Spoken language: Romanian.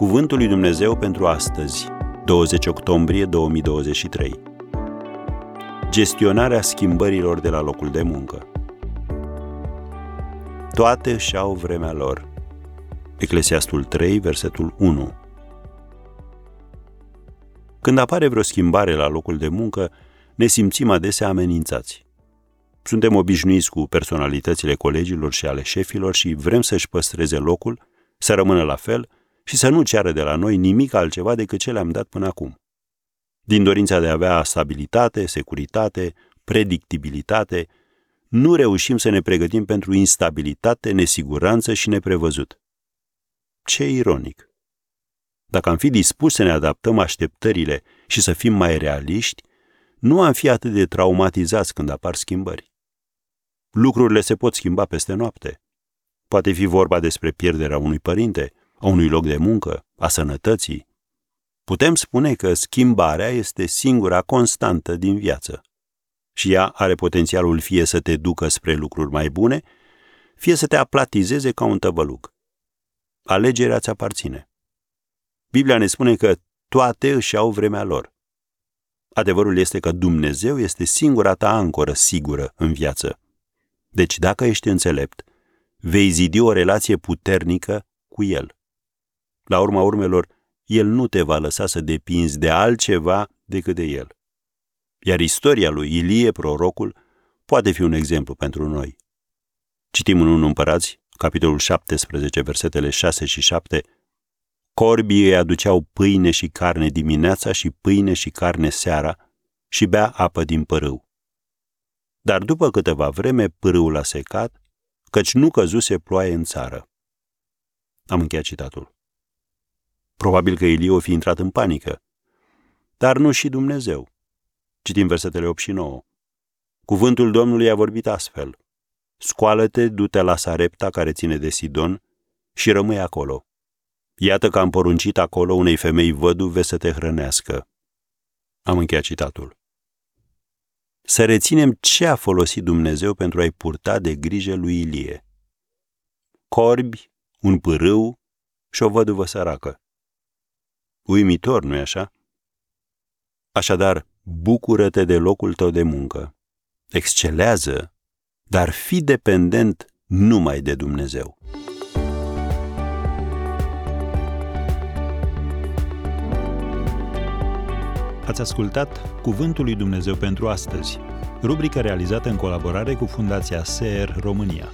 Cuvântul lui Dumnezeu pentru astăzi, 20 octombrie 2023. Gestionarea schimbărilor de la locul de muncă. Toate și au vremea lor. Eclesiastul 3, versetul 1. Când apare vreo schimbare la locul de muncă, ne simțim adesea amenințați. Suntem obișnuiți cu personalitățile colegilor și ale șefilor și vrem să-și păstreze locul, să rămână la fel și să nu ceară de la noi nimic altceva decât ce le-am dat până acum. Din dorința de a avea stabilitate, securitate, predictibilitate, nu reușim să ne pregătim pentru instabilitate, nesiguranță și neprevăzut. Ce ironic! Dacă am fi dispus să ne adaptăm așteptările și să fim mai realiști, nu am fi atât de traumatizați când apar schimbări. Lucrurile se pot schimba peste noapte. Poate fi vorba despre pierderea unui părinte, a unui loc de muncă, a sănătății. Putem spune că schimbarea este singura constantă din viață. Și ea are potențialul fie să te ducă spre lucruri mai bune, fie să te aplatizeze ca un tăvălug. Alegerea ți aparține. Biblia ne spune că toate își au vremea lor. Adevărul este că Dumnezeu este singura ta ancoră sigură în viață. Deci dacă ești înțelept, vei zidi o relație puternică cu El. La urma urmelor, El nu te va lăsa să depinzi de altceva decât de El. Iar istoria lui Ilie, prorocul, poate fi un exemplu pentru noi. Citim în 1 Împărați, capitolul 17, versetele 6 și 7, Corbii îi aduceau pâine și carne dimineața și pâine și carne seara și bea apă din părâu. Dar după câteva vreme pârâul a secat, căci nu căzuse ploaie în țară. Am încheiat citatul. Probabil că Ilie o fi intrat în panică. Dar nu și Dumnezeu. Citim versetele 8 și 9. Cuvântul Domnului a vorbit astfel. Scoală-te, du-te la Sarepta care ține de Sidon și rămâi acolo. Iată că am poruncit acolo unei femei văduve să te hrănească. Am încheiat citatul. Să reținem ce a folosit Dumnezeu pentru a-i purta de grijă lui Ilie. Corbi, un pârâu și o văduvă săracă. Uimitor, nu-i așa? Așadar, bucură-te de locul tău de muncă. Excelează, dar fi dependent numai de Dumnezeu. Ați ascultat Cuvântul lui Dumnezeu pentru astăzi, rubrica realizată în colaborare cu Fundația SER România.